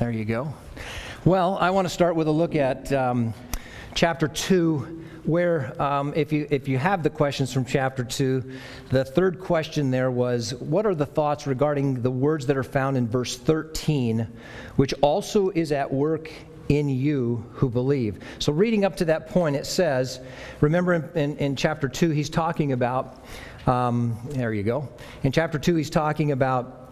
There you go. Well, I want to start with a look at um, chapter 2, where, um, if, you, if you have the questions from chapter 2, the third question there was What are the thoughts regarding the words that are found in verse 13, which also is at work in you who believe? So, reading up to that point, it says, remember in, in, in chapter 2, he's talking about, um, there you go. In chapter 2, he's talking about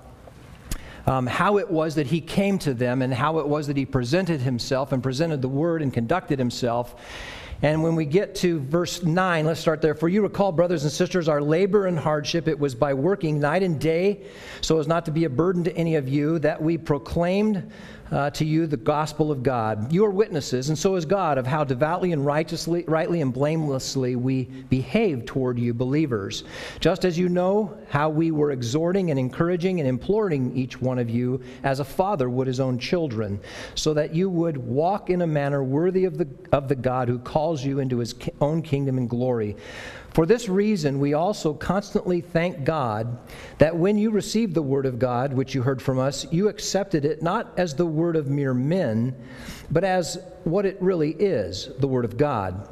um, how it was that he came to them and how it was that he presented himself and presented the word and conducted himself. And when we get to verse 9, let's start there. For you recall, brothers and sisters, our labor and hardship, it was by working night and day, so as not to be a burden to any of you, that we proclaimed uh, to you the gospel of God. You are witnesses, and so is God, of how devoutly and righteously, rightly and blamelessly we behave toward you believers. Just as you know how we were exhorting and encouraging and imploring each one of you as a father would his own children, so that you would walk in a manner worthy of the, of the God who calls you into his own kingdom and glory. For this reason, we also constantly thank God that when you received the word of God, which you heard from us, you accepted it not as the word of mere men, but as what it really is the word of God,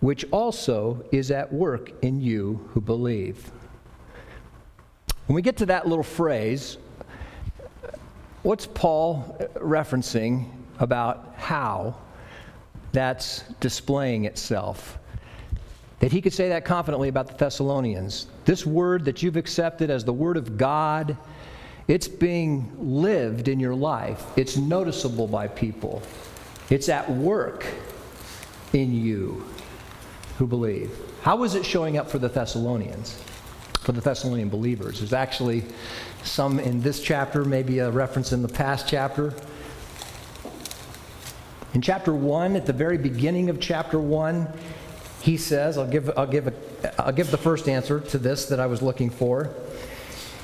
which also is at work in you who believe. When we get to that little phrase, what's Paul referencing about how that's displaying itself? That he could say that confidently about the Thessalonians. This word that you've accepted as the word of God, it's being lived in your life. It's noticeable by people. It's at work in you who believe. How was it showing up for the Thessalonians? For the Thessalonian believers. There's actually some in this chapter, maybe a reference in the past chapter. In chapter 1, at the very beginning of chapter 1, he says, I'll give, I'll give, a, I'll give the first answer to this that I was looking for.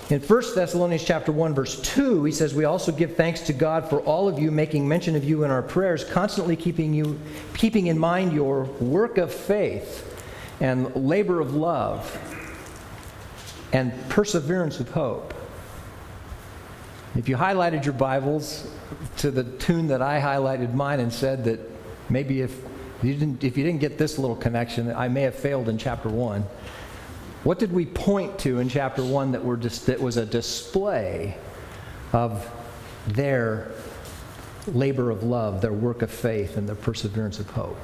In 1 Thessalonians chapter 1 verse 2, he says, "We also give thanks to God for all of you making mention of you in our prayers, constantly keeping you keeping in mind your work of faith and labor of love and perseverance of hope." If you highlighted your Bibles to the tune that I highlighted mine and said that maybe if you didn't, if you didn't get this little connection, I may have failed in chapter 1. What did we point to in chapter 1 that, were just, that was a display of their labor of love, their work of faith, and their perseverance of hope?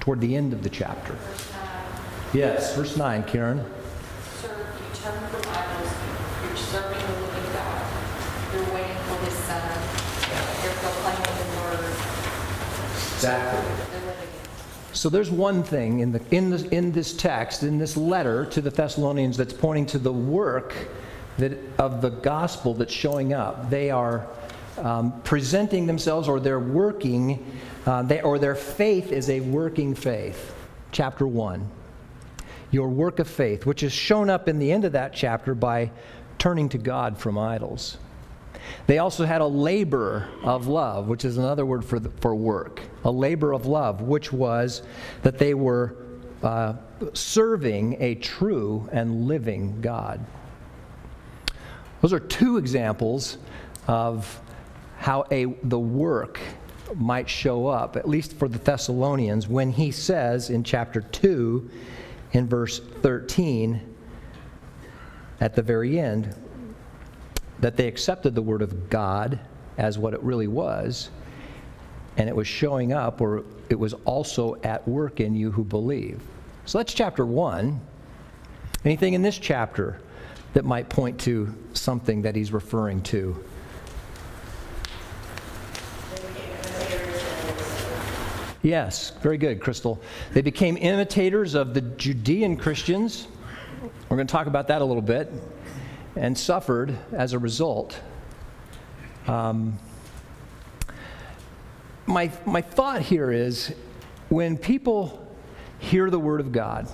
Toward the end of the chapter. Yes, verse 9, Karen. Sir, you turn from idols, you're serving the living God, you're waiting for his son, you're proclaiming the word. Exactly. So there's one thing in, the, in, this, in this text, in this letter to the Thessalonians, that's pointing to the work that, of the gospel that's showing up. They are um, presenting themselves, or they're working, uh, they, or their faith is a working faith. Chapter 1. Your work of faith, which is shown up in the end of that chapter by turning to God from idols. They also had a labor of love, which is another word for, the, for work. A labor of love, which was that they were uh, serving a true and living God. Those are two examples of how a, the work might show up, at least for the Thessalonians, when he says in chapter 2, in verse 13, at the very end, that they accepted the Word of God as what it really was, and it was showing up, or it was also at work in you who believe. So that's chapter 1. Anything in this chapter that might point to something that he's referring to? Yes, very good, Crystal. They became imitators of the Judean Christians. We're going to talk about that a little bit. And suffered as a result. Um, my, my thought here is when people hear the Word of God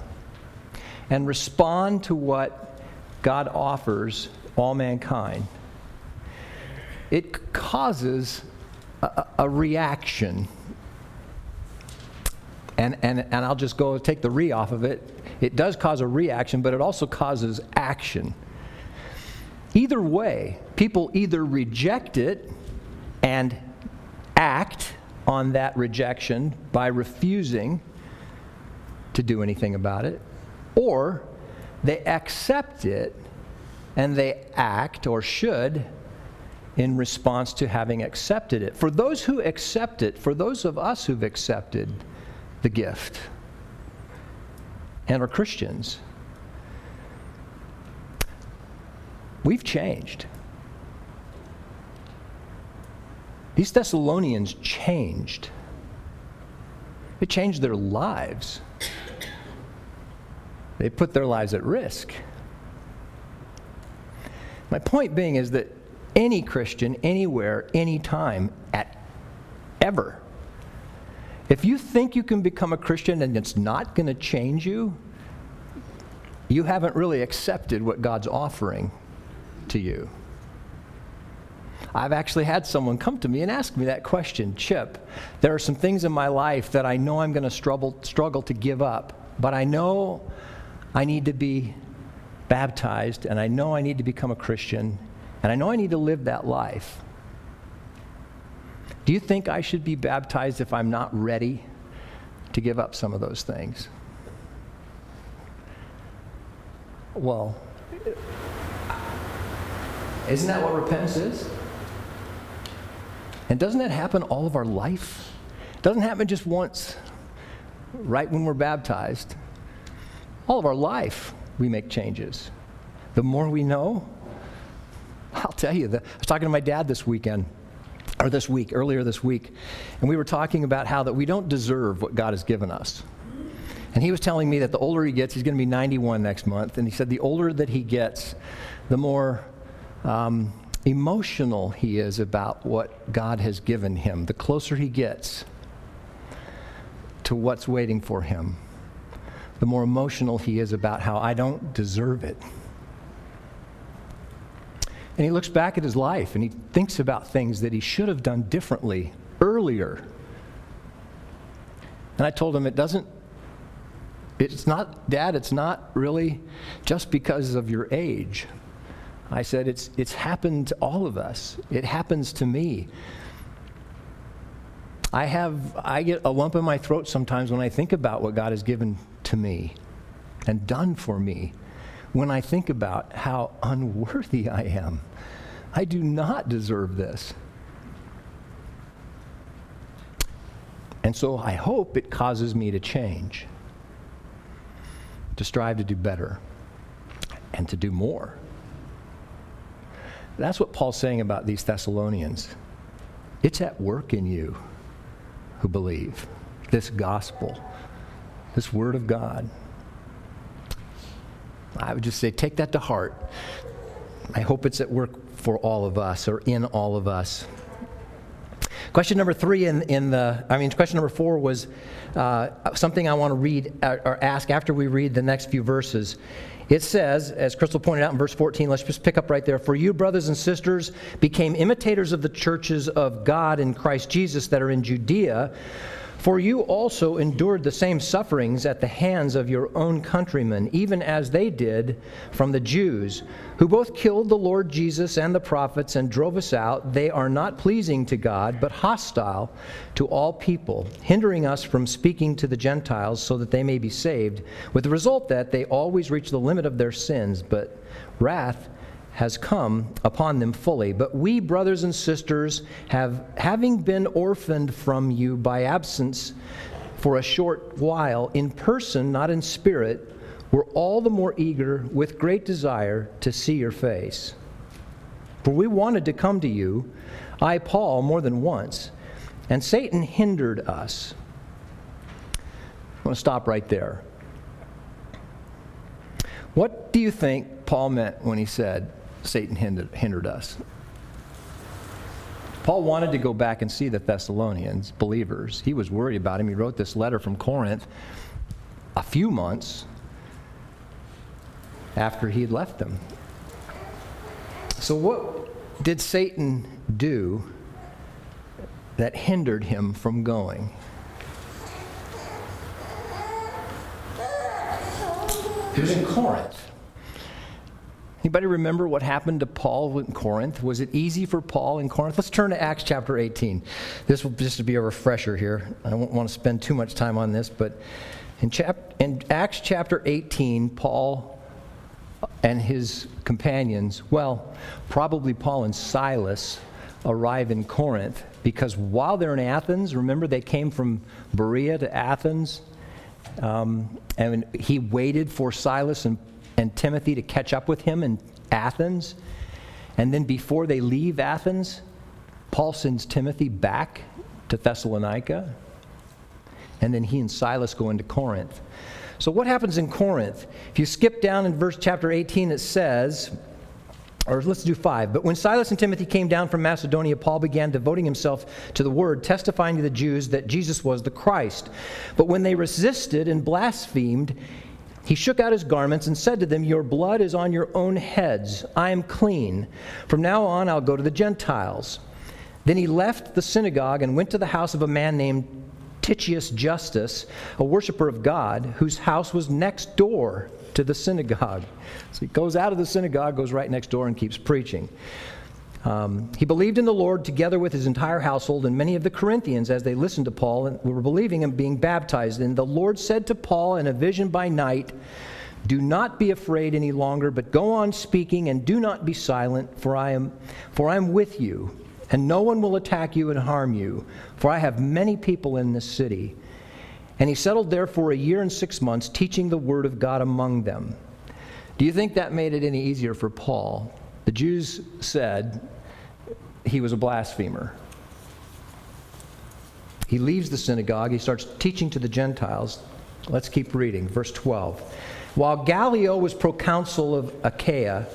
and respond to what God offers all mankind, it causes a, a reaction and, and, and I'll just go take the re off of it. It does cause a reaction, but it also causes action. Either way, people either reject it and act on that rejection by refusing to do anything about it, or they accept it and they act or should in response to having accepted it. For those who accept it, for those of us who've accepted the gift and are Christians, we've changed. These Thessalonians changed. It changed their lives. They put their lives at risk. My point being is that any Christian, anywhere, anytime, at ever, if you think you can become a Christian and it's not going to change you, you haven't really accepted what God's offering to you. I've actually had someone come to me and ask me that question Chip, there are some things in my life that I know I'm going to struggle, struggle to give up, but I know I need to be baptized and I know I need to become a Christian and I know I need to live that life. Do you think I should be baptized if I'm not ready to give up some of those things? Well, isn't that what repentance is? And doesn't that happen all of our life? It doesn't happen just once, right when we're baptized. All of our life, we make changes. The more we know, I'll tell you, the, I was talking to my dad this weekend, or this week, earlier this week, and we were talking about how that we don't deserve what God has given us. And he was telling me that the older he gets, he's going to be 91 next month, and he said the older that he gets, the more um, emotional he is about what God has given him, the closer he gets to what's waiting for him, the more emotional he is about how I don't deserve it. And he looks back at his life and he thinks about things that he should have done differently earlier. And I told him, it doesn't, it's not, Dad, it's not really just because of your age. I said, it's, it's happened to all of us. It happens to me. I have, I get a lump in my throat sometimes when I think about what God has given to me and done for me. When I think about how unworthy I am, I do not deserve this. And so I hope it causes me to change, to strive to do better, and to do more. That's what Paul's saying about these Thessalonians. It's at work in you who believe this gospel, this word of God. I would just say, take that to heart. I hope it's at work for all of us or in all of us. Question number three in, in the, I mean, question number four was uh, something I want to read or ask after we read the next few verses. It says, as Crystal pointed out in verse 14, let's just pick up right there. For you, brothers and sisters, became imitators of the churches of God in Christ Jesus that are in Judea. For you also endured the same sufferings at the hands of your own countrymen, even as they did from the Jews, who both killed the Lord Jesus and the prophets and drove us out. They are not pleasing to God, but hostile to all people, hindering us from speaking to the Gentiles so that they may be saved, with the result that they always reach the limit of their sins, but wrath has come upon them fully. But we, brothers and sisters, have, having been orphaned from you by absence for a short while, in person, not in spirit, were all the more eager with great desire to see your face. For we wanted to come to you, I, Paul, more than once, and Satan hindered us. I want to stop right there. What do you think Paul meant when he said, Satan hindered, hindered us. Paul wanted to go back and see the Thessalonians, believers. He was worried about him. He wrote this letter from Corinth a few months after he had left them. So, what did Satan do that hindered him from going? He was in Corinth. Anybody remember what happened to Paul in Corinth? Was it easy for Paul in Corinth? Let's turn to Acts chapter 18. This will just be a refresher here. I don't want to spend too much time on this, but in, chap- in Acts chapter 18, Paul and his companions, well, probably Paul and Silas, arrive in Corinth because while they're in Athens, remember they came from Berea to Athens, um, and he waited for Silas and, and Timothy to catch up with him in Athens. And then before they leave Athens, Paul sends Timothy back to Thessalonica. And then he and Silas go into Corinth. So, what happens in Corinth? If you skip down in verse chapter 18, it says, or let's do five. But when Silas and Timothy came down from Macedonia, Paul began devoting himself to the word, testifying to the Jews that Jesus was the Christ. But when they resisted and blasphemed, he shook out his garments and said to them, Your blood is on your own heads. I am clean. From now on, I'll go to the Gentiles. Then he left the synagogue and went to the house of a man named Titius Justus, a worshiper of God, whose house was next door to the synagogue. So he goes out of the synagogue, goes right next door, and keeps preaching. Um, he believed in the Lord together with his entire household, and many of the Corinthians, as they listened to Paul, and were believing and being baptized. And the Lord said to Paul in a vision by night, Do not be afraid any longer, but go on speaking, and do not be silent, for I am, for I am with you, and no one will attack you and harm you, for I have many people in this city. And he settled there for a year and six months, teaching the word of God among them. Do you think that made it any easier for Paul? The Jews said he was a blasphemer. He leaves the synagogue, he starts teaching to the Gentiles. Let's keep reading. Verse 12. While Gallio was proconsul of Achaia,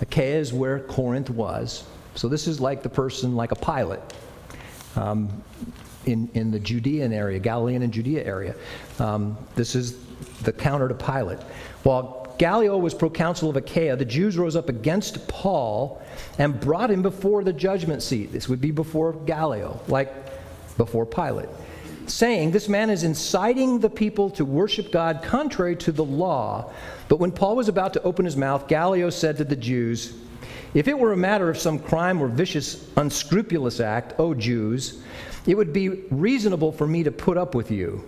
Achaia is where Corinth was. So this is like the person, like a Pilate. Um, in, in the Judean area, Galilean and Judea area. Um, this is the counter to Pilate. While Gallio was proconsul of Achaia, the Jews rose up against Paul and brought him before the judgment seat. This would be before Gallio, like before Pilate, saying, This man is inciting the people to worship God contrary to the law. But when Paul was about to open his mouth, Gallio said to the Jews, If it were a matter of some crime or vicious, unscrupulous act, O Jews, it would be reasonable for me to put up with you.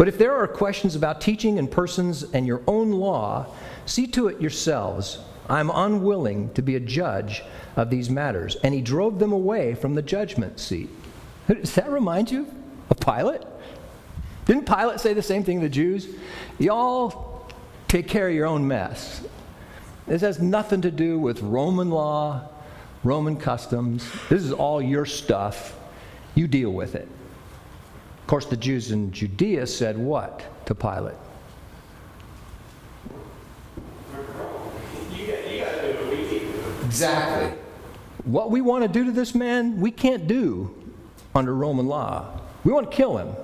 But if there are questions about teaching and persons and your own law, see to it yourselves. I'm unwilling to be a judge of these matters. And he drove them away from the judgment seat. Does that remind you of Pilate? Didn't Pilate say the same thing to the Jews? Y'all take care of your own mess. This has nothing to do with Roman law, Roman customs. This is all your stuff. You deal with it. Of course, the Jews in Judea said what to Pilate? Exactly. What we want to do to this man, we can't do under Roman law. We want to kill him.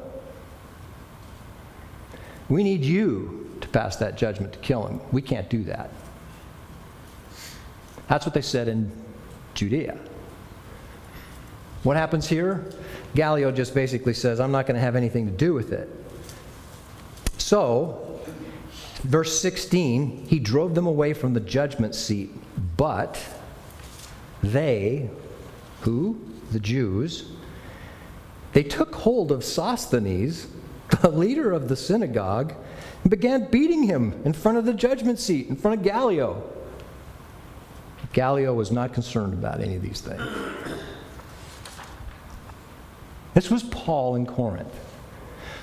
We need you to pass that judgment to kill him. We can't do that. That's what they said in Judea. What happens here? Gallio just basically says, I'm not going to have anything to do with it. So, verse 16, he drove them away from the judgment seat, but they, who? The Jews, they took hold of Sosthenes, the leader of the synagogue, and began beating him in front of the judgment seat, in front of Gallio. Gallio was not concerned about any of these things. This was Paul in Corinth.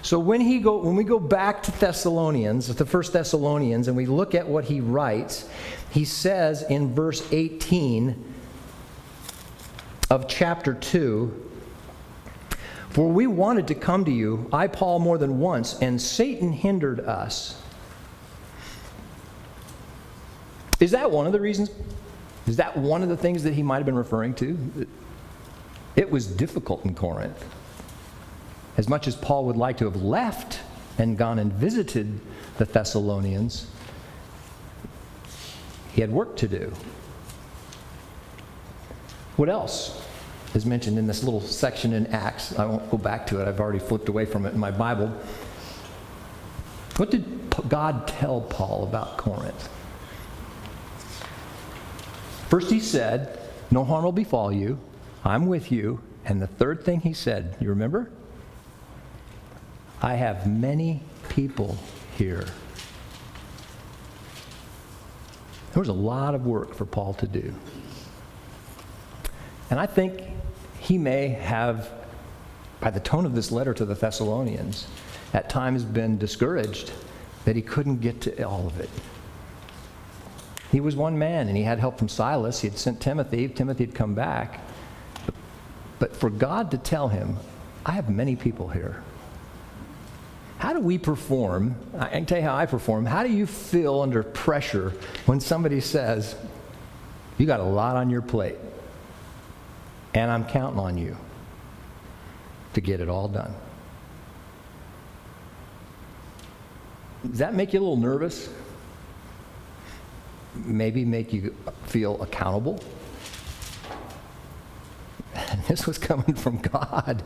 So when, he go, when we go back to Thessalonians, the first Thessalonians, and we look at what he writes, he says in verse 18 of chapter 2 For we wanted to come to you, I, Paul, more than once, and Satan hindered us. Is that one of the reasons? Is that one of the things that he might have been referring to? It was difficult in Corinth. As much as Paul would like to have left and gone and visited the Thessalonians, he had work to do. What else is mentioned in this little section in Acts? I won't go back to it, I've already flipped away from it in my Bible. What did God tell Paul about Corinth? First, he said, No harm will befall you. I'm with you. And the third thing he said, you remember? I have many people here. There was a lot of work for Paul to do. And I think he may have, by the tone of this letter to the Thessalonians, at times been discouraged that he couldn't get to all of it. He was one man and he had help from Silas. He had sent Timothy. Timothy had come back. But for God to tell him, I have many people here. How do we perform? I can tell you how I perform. How do you feel under pressure when somebody says, You got a lot on your plate, and I'm counting on you to get it all done? Does that make you a little nervous? Maybe make you feel accountable? This was coming from God,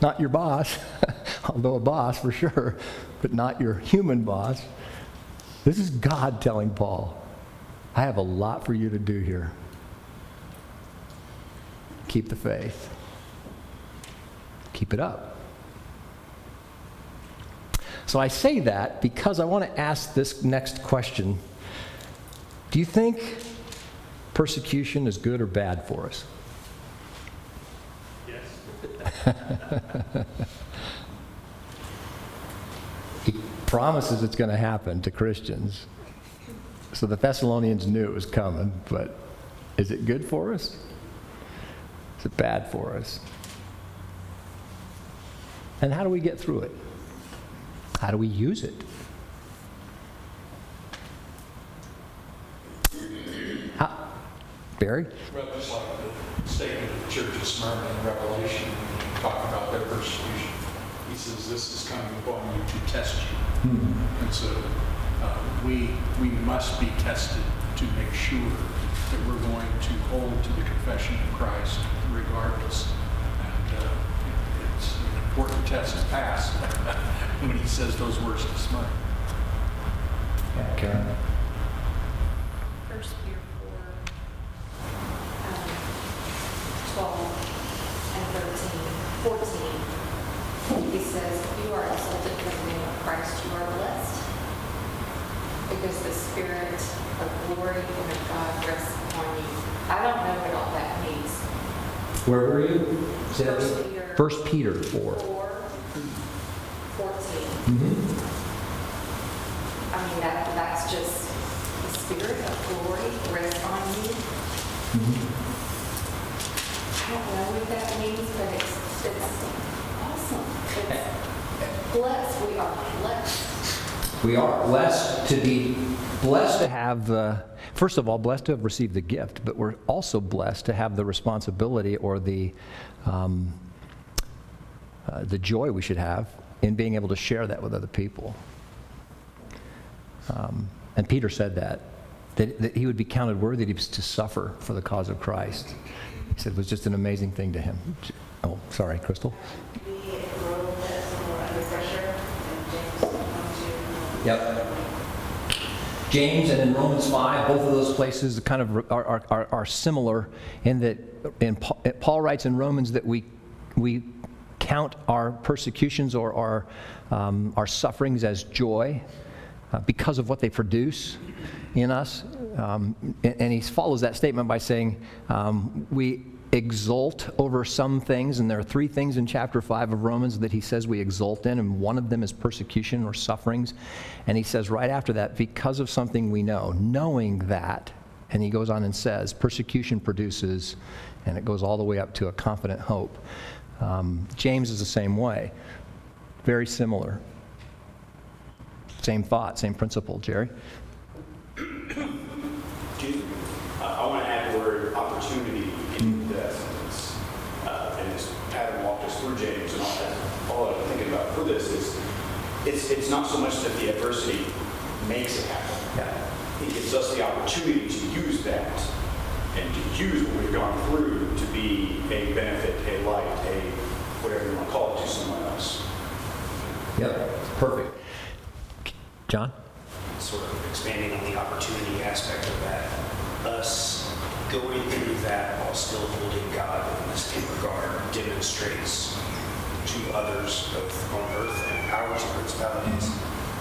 not your boss, although a boss for sure, but not your human boss. This is God telling Paul, I have a lot for you to do here. Keep the faith, keep it up. So I say that because I want to ask this next question Do you think persecution is good or bad for us? He promises it's going to happen to Christians. So the Thessalonians knew it was coming, but is it good for us? Is it bad for us? And how do we get through it? How do we use it? How, Barry? Well, just like the statement of the church of Smyrna in Revelation, talking about their persecution. He says, this is coming upon you to test you. And so uh, we, we must be tested to make sure that we're going to hold to the confession of Christ regardless. And uh, it's an important test to pass when he says those words to Smyrna. Yeah, Karen. 16. He says, You are exalted in the name of Christ, you are blessed, because the Spirit of glory and of God rests upon you. I don't know what all that means. Where were you? First Peter, First Peter 4. 4 14. Mm-hmm. I mean, that, that's just the Spirit of glory rests on you. Mm-hmm. I don't know what that means, but it's it's awesome. Blessed, we are blessed. We are blessed to be blessed to have the, first of all, blessed to have received the gift, but we're also blessed to have the responsibility or the, um, uh, the joy we should have in being able to share that with other people. Um, and Peter said that, that, that he would be counted worthy to suffer for the cause of Christ. He said it was just an amazing thing to him. Oh, sorry, Crystal. Yep. James and in Romans 5, both of those places kind of are, are, are, are similar in that in Paul, Paul writes in Romans that we, we count our persecutions or our, um, our sufferings as joy uh, because of what they produce in us. Um, and, and he follows that statement by saying, um, we exult over some things, and there are three things in chapter 5 of Romans that he says we exult in, and one of them is persecution or sufferings. And he says right after that, because of something we know, knowing that, and he goes on and says, persecution produces, and it goes all the way up to a confident hope. Um, James is the same way, very similar. Same thought, same principle, Jerry. Excuse me. Uh, I want to add the word opportunity in that sentence. Uh, And as Adam walked us through James, and all that, all I'm thinking about for this is, it's, it's not so much that the adversity makes it happen. Yeah. It gives us the opportunity to use that and to use what we've gone through to be a benefit, a light, a whatever you want to call it, to someone else. Yep, perfect. John? sort of expanding on the opportunity aspect of that, us going through that while still holding God in the same regard demonstrates to others, both on earth and powers and principalities,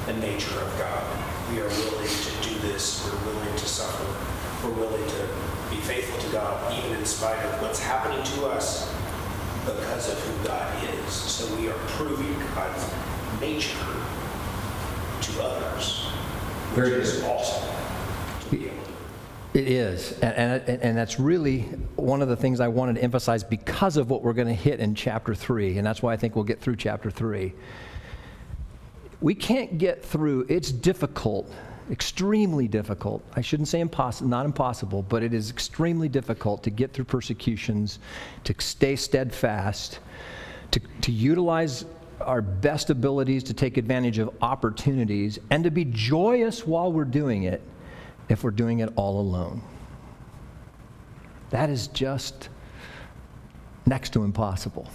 the nature of God. We are willing to do this. We're willing to suffer. We're willing to be faithful to God, even in spite of what's happening to us, because of who God is. So we are proving God's nature to others, which Very is awesome to be able to. It is, and, and, and that's really one of the things I wanted to emphasize because of what we're going to hit in chapter three, and that's why I think we'll get through chapter three. We can't get through, it's difficult, extremely difficult. I shouldn't say impossible, not impossible, but it is extremely difficult to get through persecutions, to stay steadfast, to, to utilize our best abilities to take advantage of opportunities, and to be joyous while we're doing it if we're doing it all alone. That is just next to impossible.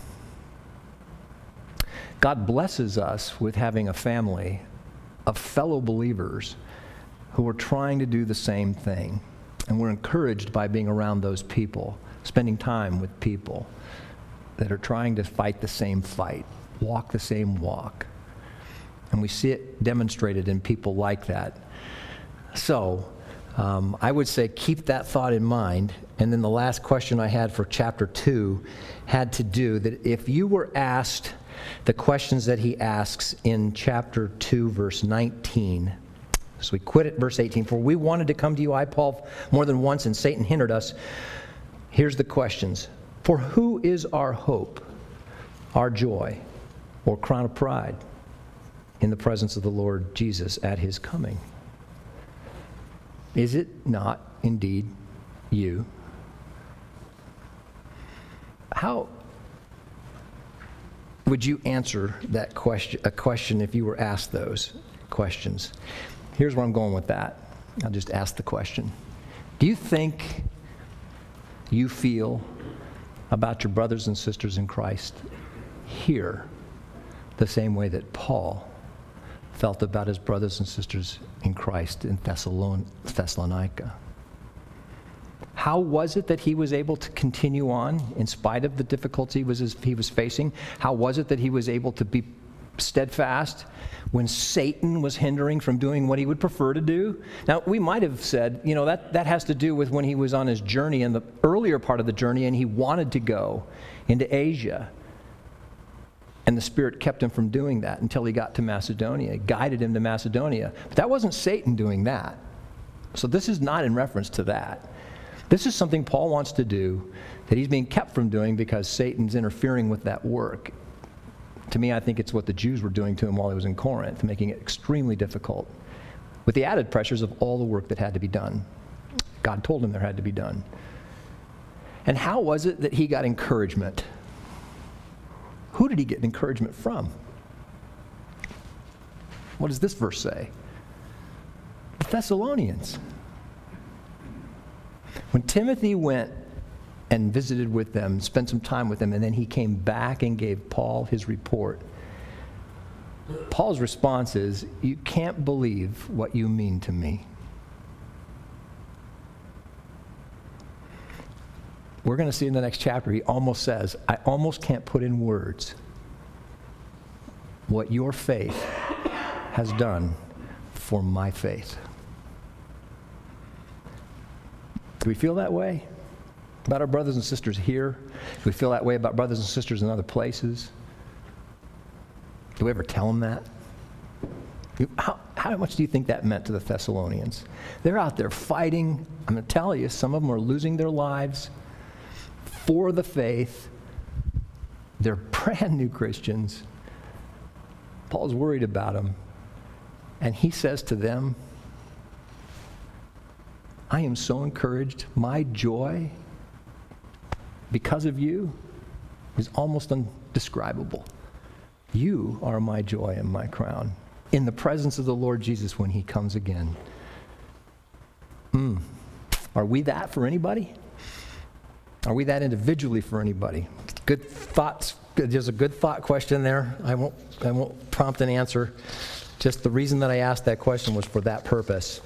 God blesses us with having a family of fellow believers who are trying to do the same thing. And we're encouraged by being around those people, spending time with people that are trying to fight the same fight, walk the same walk. And we see it demonstrated in people like that. So, um, I would say keep that thought in mind. And then the last question I had for chapter 2 had to do that if you were asked the questions that he asks in chapter 2, verse 19. So we quit at verse 18. For we wanted to come to you, I, Paul, more than once, and Satan hindered us. Here's the questions For who is our hope, our joy, or crown of pride in the presence of the Lord Jesus at his coming? Is it not indeed you? How would you answer that question, a question if you were asked those questions? Here's where I'm going with that. I'll just ask the question. Do you think you feel about your brothers and sisters in Christ here the same way that Paul felt about his brothers and sisters in Christ in Thessalon- Thessalonica? How was it that he was able to continue on in spite of the difficulty was he was facing? How was it that he was able to be steadfast when Satan was hindering from doing what he would prefer to do? Now, we might have said, you know, that, that has to do with when he was on his journey in the earlier part of the journey and he wanted to go into Asia. And the Spirit kept him from doing that until he got to Macedonia, guided him to Macedonia. But that wasn't Satan doing that. So this is not in reference to that. This is something Paul wants to do that he's being kept from doing because Satan's interfering with that work. To me, I think it's what the Jews were doing to him while he was in Corinth, making it extremely difficult with the added pressures of all the work that had to be done. God told him there had to be done. And how was it that he got encouragement? Who did he get encouragement from? What does this verse say? The Thessalonians. When Timothy went and visited with them, spent some time with them, and then he came back and gave Paul his report, Paul's response is, You can't believe what you mean to me. We're going to see in the next chapter, he almost says, I almost can't put in words what your faith has done for my faith. Do we feel that way about our brothers and sisters here? Do we feel that way about brothers and sisters in other places? Do we ever tell them that? How, how much do you think that meant to the Thessalonians? They're out there fighting. I'm going to tell you, some of them are losing their lives for the faith. They're brand new Christians. Paul's worried about them. And he says to them, I am so encouraged. My joy, because of you, is almost indescribable. You are my joy and my crown in the presence of the Lord Jesus when he comes again. Mm. Are we that for anybody? Are we that individually for anybody? Good thoughts. There's a good thought question there. I won't, I won't prompt an answer. Just the reason that I asked that question was for that purpose.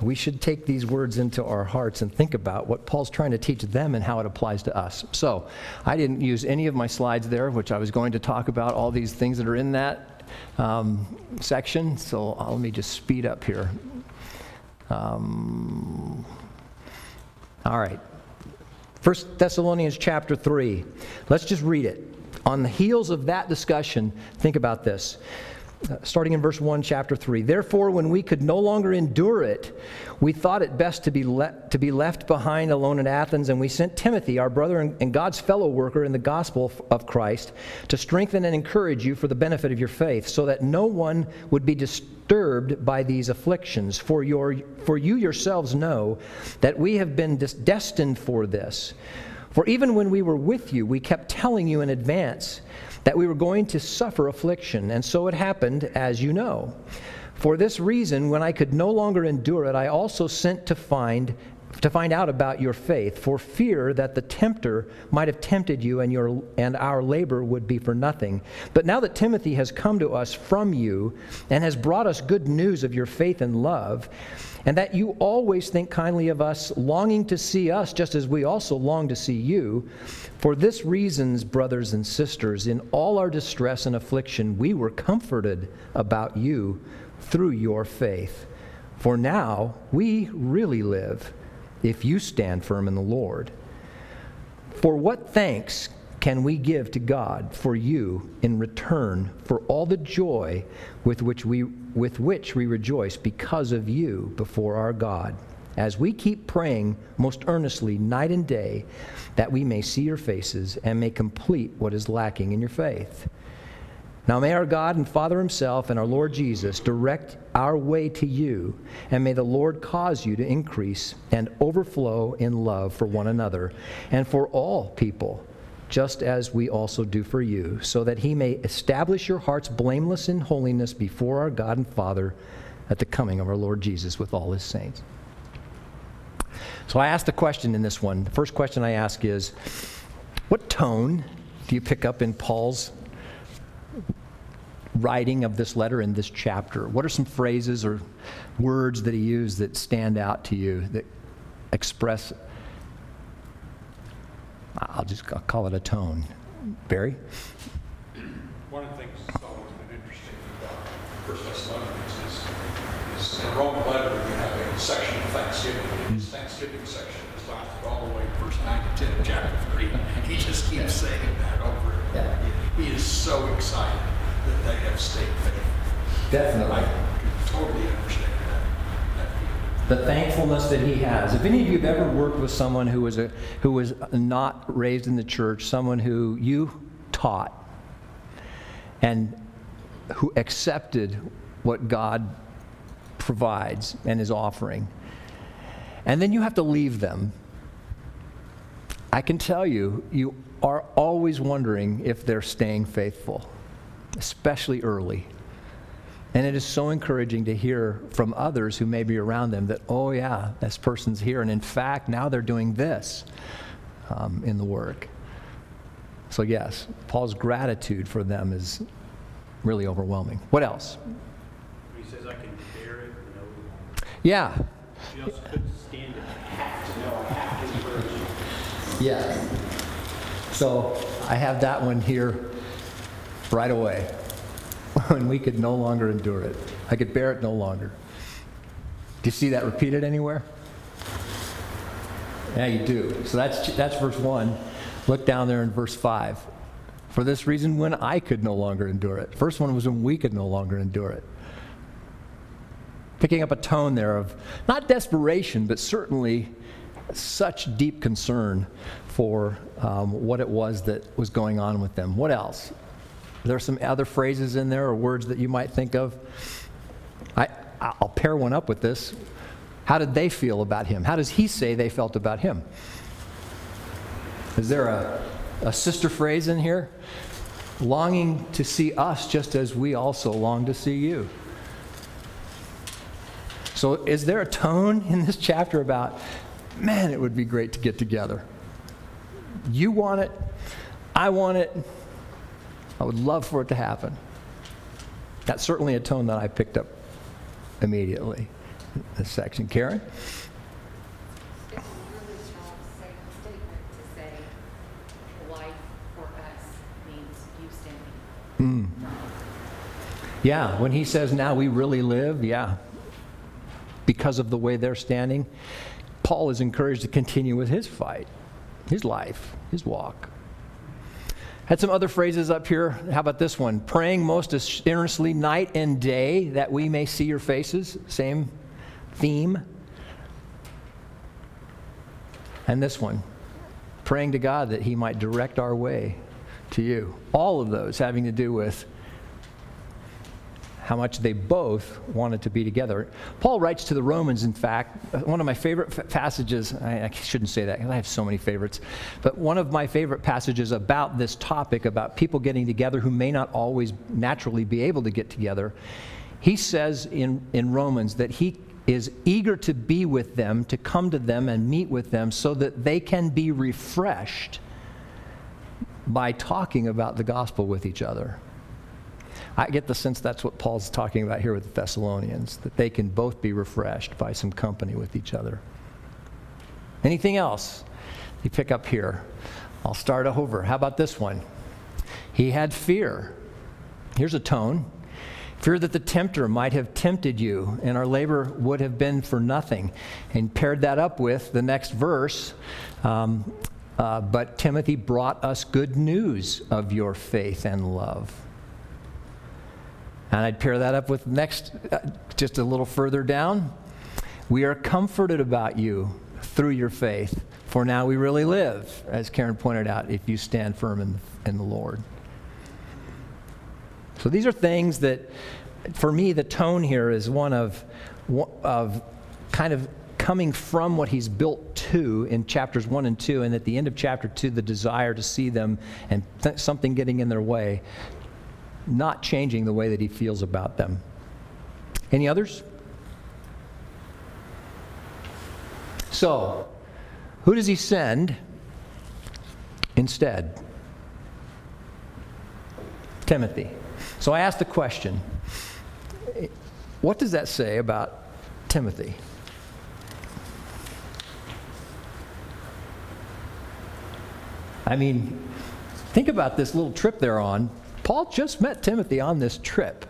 we should take these words into our hearts and think about what Paul's trying to teach them and how it applies to us. So, I didn't use any of my slides there, which I was going to talk about all these things that are in that um, section. So, uh, let me just speed up here. Um, all right. First Thessalonians chapter 3. Let's just read it. On the heels of that discussion, think about this. Uh, starting in verse 1, chapter 3. Therefore, when we could no longer endure it, we thought it best to be, le- to be left behind alone in Athens, and we sent Timothy, our brother and, and God's fellow worker in the gospel of Christ, to strengthen and encourage you for the benefit of your faith, so that no one would be disturbed by these afflictions. For, your, for you yourselves know that we have been des- destined for this. For even when we were with you, we kept telling you in advance that we were going to suffer affliction, and so it happened, as you know. For this reason, when I could no longer endure it, I also sent to find to find out about your faith, for fear that the tempter might have tempted you and, your, and our labor would be for nothing. But now that Timothy has come to us from you and has brought us good news of your faith and love, and that you always think kindly of us, longing to see us just as we also long to see you, for this reasons, brothers and sisters, in all our distress and affliction, we were comforted about you through your faith. For now we really live if you stand firm in the Lord. For what thanks can we give to God for you in return for all the joy with which we, with which we rejoice because of you before our God? As we keep praying most earnestly night and day that we may see your faces and may complete what is lacking in your faith. Now may our God and Father Himself and our Lord Jesus direct our way to you, and may the Lord cause you to increase and overflow in love for one another and for all people, just as we also do for you, so that He may establish your hearts blameless in holiness before our God and Father at the coming of our Lord Jesus with all His saints. So I asked the question in this one. The first question I ask is What tone do you pick up in Paul's writing of this letter in this chapter? What are some phrases or words that he used that stand out to you that express, I'll just I'll call it a tone? Barry? One of the things that's always been interesting about First Thessalonians is, is the Roman letter, you have a section of Thanksgiving. His Thanksgiving section is lasted all the way, first nine to 10 of chapter 3. He just keeps saying that over and over. again. He is so excited that they have stayed faithful. I Definitely. can totally understand that, that. The thankfulness that he has. If any of you have ever worked with someone who was, a, who was not raised in the church, someone who you taught, and who accepted what God provides and is offering, and then you have to leave them, I can tell you, you are always wondering if they're staying faithful, especially early. And it is so encouraging to hear from others who may be around them that, oh, yeah, this person's here. And in fact, now they're doing this um, in the work. So, yes, Paul's gratitude for them is really overwhelming. What else? He says, I can bear it, no. Yeah. She also couldn't stand it. I have to know, I have to encourage Yeah. So I have that one here right away. When we could no longer endure it, I could bear it no longer. Do you see that repeated anywhere? Yeah, you do. So that's that's verse one. Look down there in verse five. For this reason, when I could no longer endure it. First one was when we could no longer endure it. Picking up a tone there of not desperation, but certainly such deep concern for um, what it was that was going on with them. What else? There are some other phrases in there or words that you might think of. I, I'll pair one up with this. How did they feel about him? How does he say they felt about him? Is there a, a sister phrase in here? Longing to see us just as we also long to see you. So, is there a tone in this chapter about, man, it would be great to get together? You want it, I want it, I would love for it to happen. That's certainly a tone that I picked up immediately. this section. Karen? It's a really strong statement to say life for us means you standing. Mm. Yeah, when he says now we really live, yeah, because of the way they're standing, Paul is encouraged to continue with his fight, his life, his walk. Had some other phrases up here. How about this one? Praying most earnestly night and day that we may see your faces. Same theme. And this one, praying to God that he might direct our way to you. All of those having to do with how much they both wanted to be together. Paul writes to the Romans, in fact, one of my favorite f- passages, I, I shouldn't say that because I have so many favorites, but one of my favorite passages about this topic, about people getting together who may not always naturally be able to get together, he says in, in Romans that he is eager to be with them, to come to them and meet with them so that they can be refreshed by talking about the gospel with each other. I get the sense that's what Paul's talking about here with the Thessalonians, that they can both be refreshed by some company with each other. Anything else you pick up here? I'll start over. How about this one? He had fear. Here's a tone fear that the tempter might have tempted you and our labor would have been for nothing. And paired that up with the next verse. Um, uh, but Timothy brought us good news of your faith and love. And I'd pair that up with next, uh, just a little further down. We are comforted about you through your faith, for now we really live, as Karen pointed out, if you stand firm in, in the Lord. So these are things that, for me, the tone here is one of, of kind of coming from what he's built to in chapters 1 and 2, and at the end of chapter 2, the desire to see them and th- something getting in their way, not changing the way that he feels about them. Any others? So, who does he send instead? Timothy. So I asked the question what does that say about Timothy? I mean, think about this little trip they're on. Paul just met Timothy on this trip.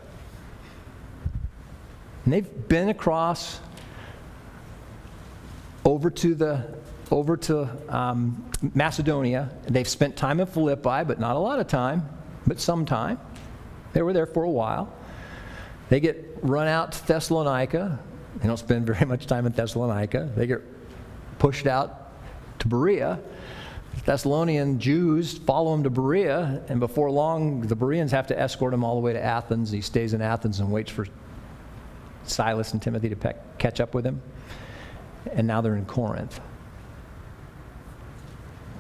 And they've been across over to the over to um, Macedonia. They've spent time in Philippi, but not a lot of time, but some time. They were there for a while. They get run out to Thessalonica. They don't spend very much time in Thessalonica. They get pushed out to Berea. Thessalonian Jews follow him to Berea, and before long, the Bereans have to escort him all the way to Athens. He stays in Athens and waits for Silas and Timothy to pe- catch up with him. And now they're in Corinth.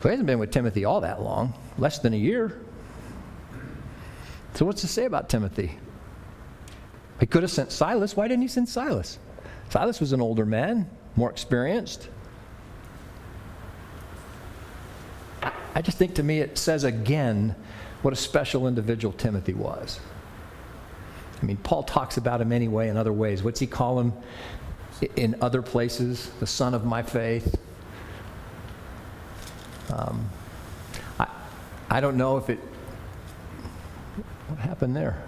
So he hasn't been with Timothy all that long, less than a year. So, what's to say about Timothy? He could have sent Silas. Why didn't he send Silas? Silas was an older man, more experienced. I just think to me it says again what a special individual Timothy was. I mean, Paul talks about him anyway in other ways. What's he call him in other places? The son of my faith. Um, I, I don't know if it. What happened there?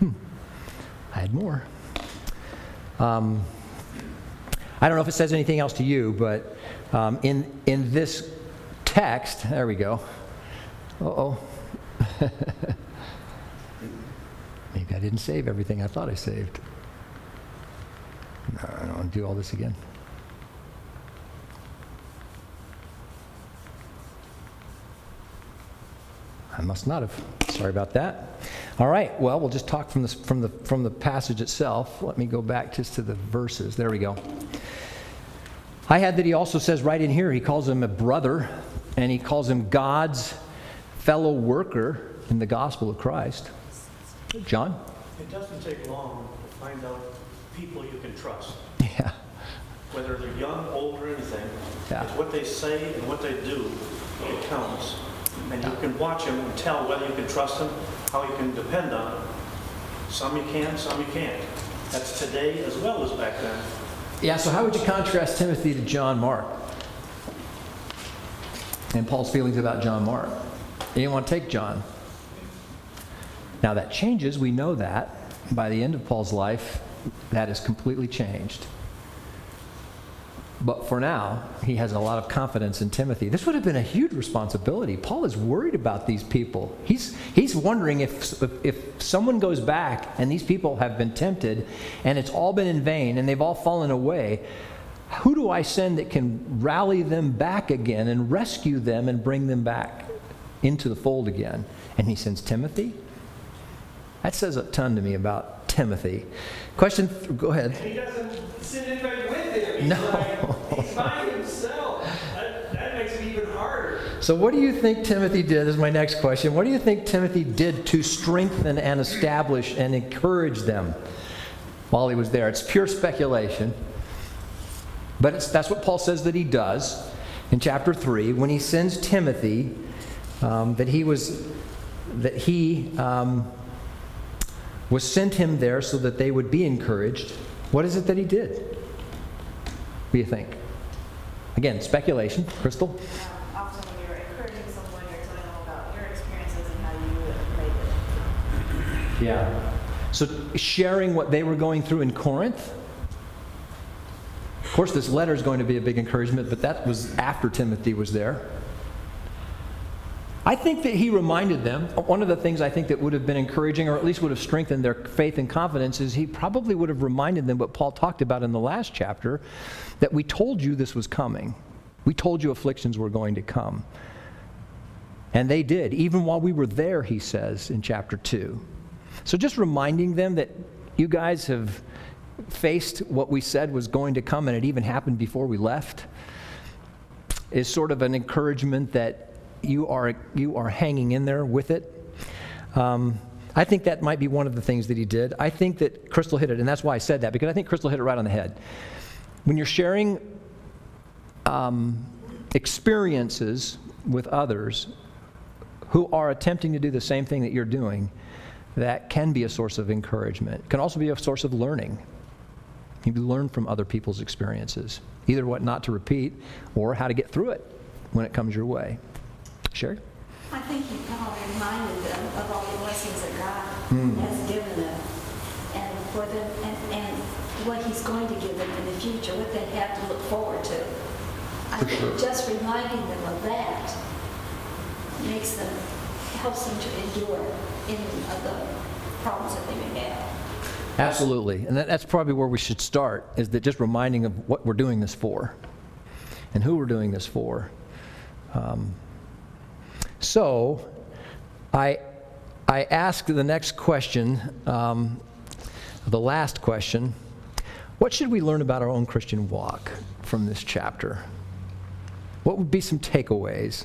Hmm. I had more. Um, I don't know if it says anything else to you, but um, in, in this text, there we go. Oh. Maybe I didn't save everything I thought I saved. No, I don't want to do all this again. I must not have. Sorry about that. All right. Well, we'll just talk from the, from the, from the passage itself. Let me go back just to the verses. There we go. I had that he also says right in here, he calls him a brother, and he calls him God's fellow worker in the gospel of Christ. John? It doesn't take long to find out people you can trust, Yeah. whether they're young, old, or anything. Yeah. It's what they say and what they do that counts. And you can watch them and tell whether you can trust them, how you can depend on them. Some you can, some you can't. That's today as well as back then. Yeah, so how would you contrast Timothy to John Mark? And Paul's feelings about John Mark. He didn't want to take John. Now that changes, we know that. By the end of Paul's life, that is completely changed. But for now, he has a lot of confidence in Timothy. This would have been a huge responsibility. Paul is worried about these people. He's, he's wondering if, if, if someone goes back and these people have been tempted and it's all been in vain and they've all fallen away, who do I send that can rally them back again and rescue them and bring them back into the fold again? And he sends Timothy. That says a ton to me about Timothy. Question, go ahead. No. he's by himself. That, that makes it even harder. So, what do you think Timothy did? Is my next question. What do you think Timothy did to strengthen and establish and encourage them while he was there? It's pure speculation, but that's what Paul says that he does in chapter three when he sends Timothy. Um, that he was that he um, was sent him there so that they would be encouraged. What is it that he did? What do you think? Again, speculation. Crystal. Um, Often when you're encouraging someone, you're telling them about your experiences and how you made it. Yeah. So sharing what they were going through in Corinth. Of course, this letter is going to be a big encouragement, but that was after Timothy was there. I think that he reminded them, one of the things I think that would have been encouraging, or at least would have strengthened their faith and confidence, is he probably would have reminded them what Paul talked about in the last chapter that we told you this was coming. We told you afflictions were going to come. And they did, even while we were there, he says in chapter 2. So just reminding them that you guys have faced what we said was going to come, and it even happened before we left, is sort of an encouragement that you are, you are hanging in there with it. Um, I think that might be one of the things that he did. I think that Crystal hit it, and that's why I said that, because I think Crystal hit it right on the head. When you're sharing um, experiences with others who are attempting to do the same thing that you're doing, that can be a source of encouragement. It can also be a source of learning. You learn from other people's experiences, either what not to repeat or how to get through it when it comes your way. Sherry? I think he probably reminded them of all the blessings that God has given them and for them and, and what he's going to give them in the future, what they have to look forward to. I For think sure. just reminding them of that makes them, helps them to endure any of the problems that they may have. Absolutely. And that, that's probably where we should start, is that just reminding of what we're doing this for and who we're doing this for. Um, so, I, I ask the next question, um, the last question. What should we learn about our own Christian walk from this chapter? What would be some takeaways?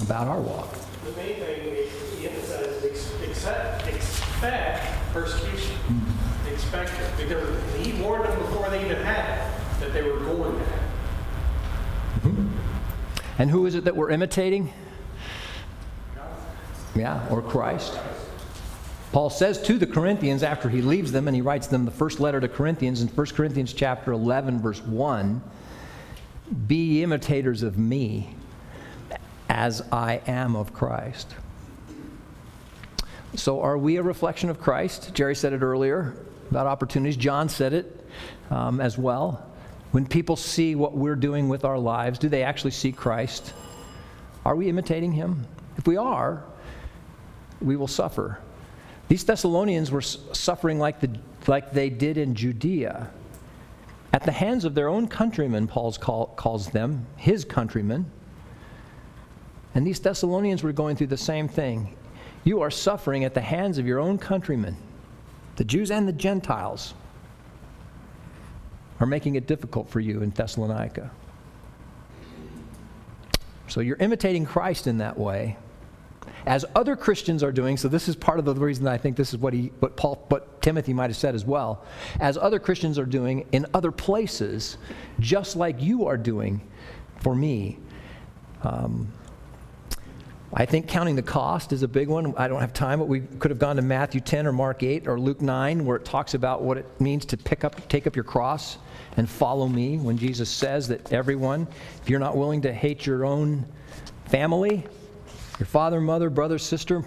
About our walk. The main thing is he emphasizes ex- accept, expect persecution. Expect it. Because he warned them before they even had it that they were going to have. And who is it that we're imitating? Yeah, or Christ. Paul says to the Corinthians after he leaves them and he writes them the first letter to Corinthians in 1 Corinthians chapter 11 verse 1, be imitators of me as I am of Christ. So are we a reflection of Christ? Jerry said it earlier about opportunities. John said it um, as well. When people see what we're doing with our lives, do they actually see Christ? Are we imitating him? If we are, we will suffer. These Thessalonians were suffering like, the, like they did in Judea at the hands of their own countrymen, Paul call, calls them, his countrymen. And these Thessalonians were going through the same thing. You are suffering at the hands of your own countrymen, the Jews and the Gentiles are making it difficult for you in Thessalonica. So you're imitating Christ in that way. As other Christians are doing, so this is part of the reason I think this is what he what Paul what Timothy might have said as well. As other Christians are doing in other places, just like you are doing for me. Um, I think counting the cost is a big one. I don't have time, but we could have gone to Matthew 10 or Mark 8 or Luke 9, where it talks about what it means to pick up, take up your cross and follow me. When Jesus says that everyone, if you're not willing to hate your own family, your father, mother, brother, sister,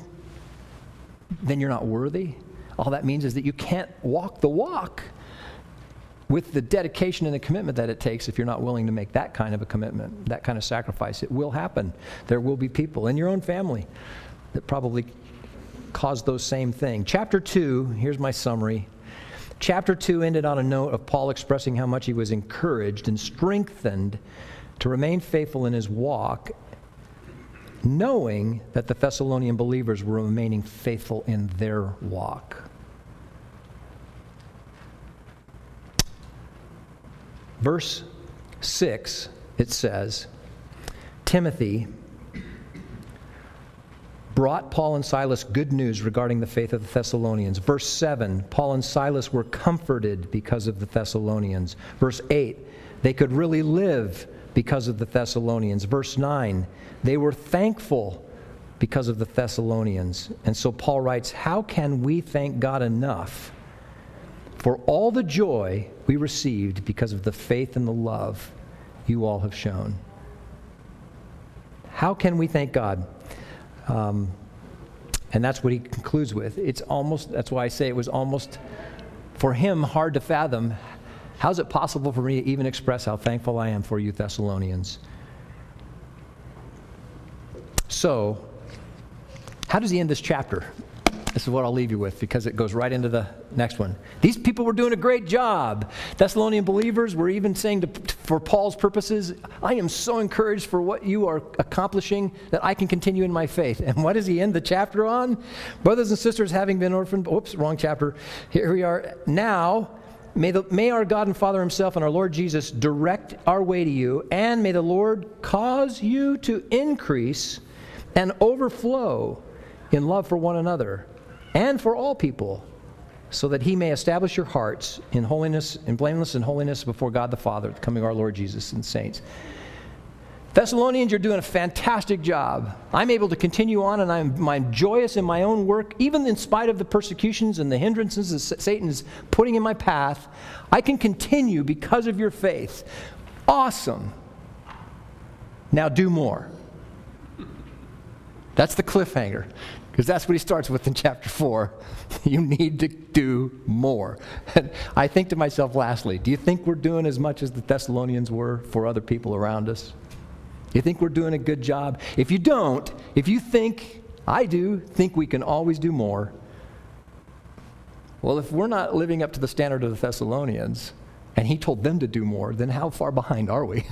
then you're not worthy. All that means is that you can't walk the walk with the dedication and the commitment that it takes if you're not willing to make that kind of a commitment, that kind of sacrifice. It will happen. There will be people in your own family that probably cause those same things. Chapter 2, here's my summary. Chapter 2 ended on a note of Paul expressing how much he was encouraged and strengthened to remain faithful in his walk, knowing that the Thessalonian believers were remaining faithful in their walk. Verse 6, it says, Timothy brought Paul and Silas good news regarding the faith of the Thessalonians. Verse 7, Paul and Silas were comforted because of the Thessalonians. Verse 8, they could really live because of the Thessalonians. Verse 9, they were thankful because of the Thessalonians. And so Paul writes, How can we thank God enough for all the joy we received because of the faith and the love you all have shown? How can we thank God? Um, and that's what he concludes with. It's almost, that's why I say it was almost, for him, hard to fathom. How's it possible for me to even express how thankful I am for you, Thessalonians? So, how does he end this chapter? This is what I'll leave you with because it goes right into the next one. These people were doing a great job. Thessalonian believers were even saying to, for Paul's purposes, I am so encouraged for what you are accomplishing that I can continue in my faith. And what does he end the chapter on? Brothers and sisters, having been orphaned, oops, wrong chapter. Here we are. Now, May, the, may our God and Father Himself and our Lord Jesus direct our way to you, and may the Lord cause you to increase and overflow in love for one another and for all people, so that He may establish your hearts in holiness, in blameless and holiness before God the Father, the coming of our Lord Jesus and saints. Thessalonians, you're doing a fantastic job. I'm able to continue on, and I'm, I'm joyous in my own work, even in spite of the persecutions and the hindrances that Satan is putting in my path. I can continue because of your faith. Awesome. Now do more. That's the cliffhanger, because that's what he starts with in chapter 4. You need to do more. And I think to myself, lastly, do you think we're doing as much as the Thessalonians were for other people around us? You think we're doing a good job? If you don't, if you think, I do, think we can always do more, well, if we're not living up to the standard of the Thessalonians, and he told them to do more, then how far behind are we?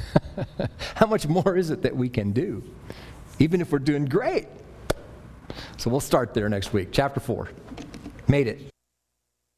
how much more is it that we can do? Even if we're doing great. So we'll start there next week. Chapter 4. Made it.